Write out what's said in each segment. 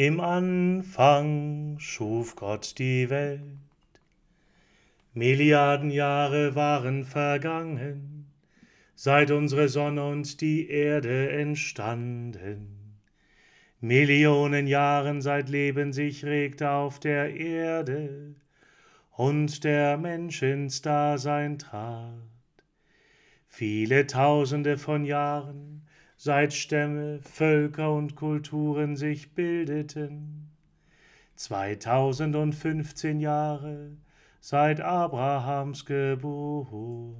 Im Anfang schuf Gott die Welt. Milliarden Jahre waren vergangen, seit unsere Sonne und die Erde entstanden. Millionen Jahren seit Leben sich regte auf der Erde und der Mensch ins Dasein trat. Viele Tausende von Jahren seit Stämme, Völker und Kulturen sich bildeten. 2015 Jahre seit Abrahams Geburt.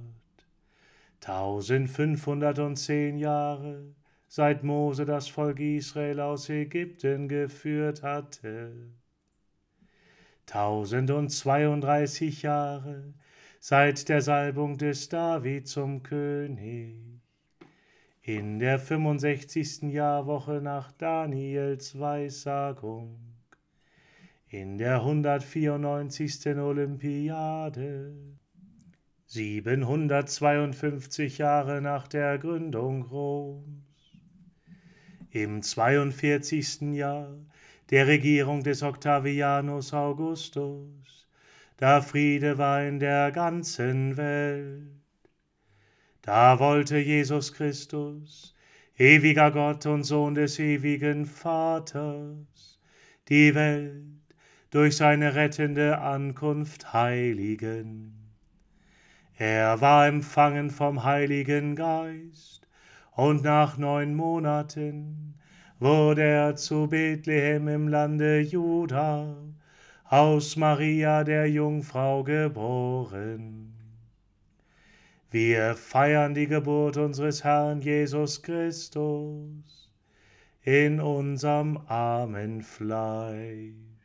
1510 Jahre seit Mose das Volk Israel aus Ägypten geführt hatte. 1032 Jahre seit der Salbung des David zum König in der 65. Jahrwoche nach Daniels Weissagung, in der 194. Olympiade, 752 Jahre nach der Gründung Roms, im 42. Jahr der Regierung des Octavianus Augustus, da Friede war in der ganzen Welt da wollte Jesus Christus, ewiger Gott und Sohn des ewigen Vaters, die Welt durch seine rettende Ankunft heiligen. Er war empfangen vom Heiligen Geist, und nach neun Monaten wurde er zu Bethlehem im Lande Juda aus Maria der Jungfrau geboren wir feiern die Geburt unseres Herrn Jesus Christus in unserem armen Fleisch.